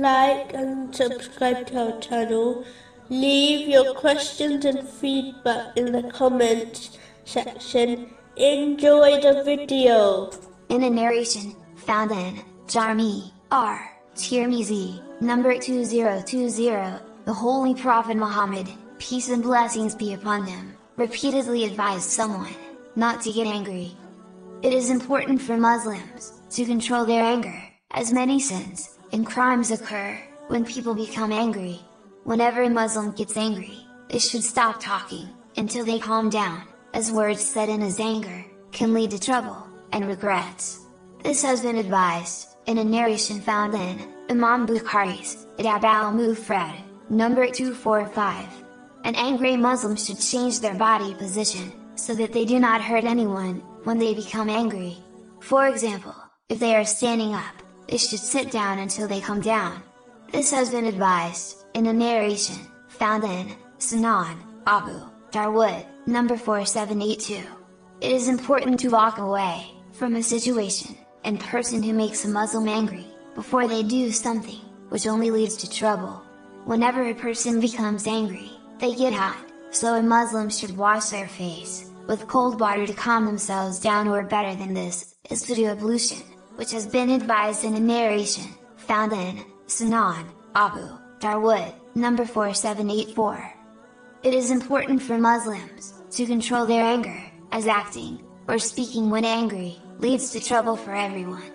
like and subscribe to our channel. Leave your questions and feedback in the comments section. Enjoy the video. In a narration, found in Jami R. Tirmizi, number 2020, the Holy Prophet Muhammad, peace and blessings be upon him, repeatedly advised someone not to get angry. It is important for Muslims to control their anger, as many sins and crimes occur when people become angry. Whenever a Muslim gets angry, they should stop talking until they calm down, as words said in his anger can lead to trouble and regrets. This has been advised in a narration found in Imam Bukhari's Adab al-Mufrad, number 245. An angry Muslim should change their body position, so that they do not hurt anyone, when they become angry. For example, if they are standing up, they should sit down until they come down. This has been advised, in a narration, found in Sunan, Abu, Dawood, number 4782. It is important to walk away, from a situation, and person who makes a Muslim angry, before they do something, which only leads to trouble. Whenever a person becomes angry, they get hot, so a Muslim should wash their face, with cold water to calm themselves down or better than this, is to do ablution, which has been advised in a narration, found in, Sunan, Abu, Dawood, number 4784. It is important for Muslims, to control their anger, as acting, or speaking when angry, leads to trouble for everyone.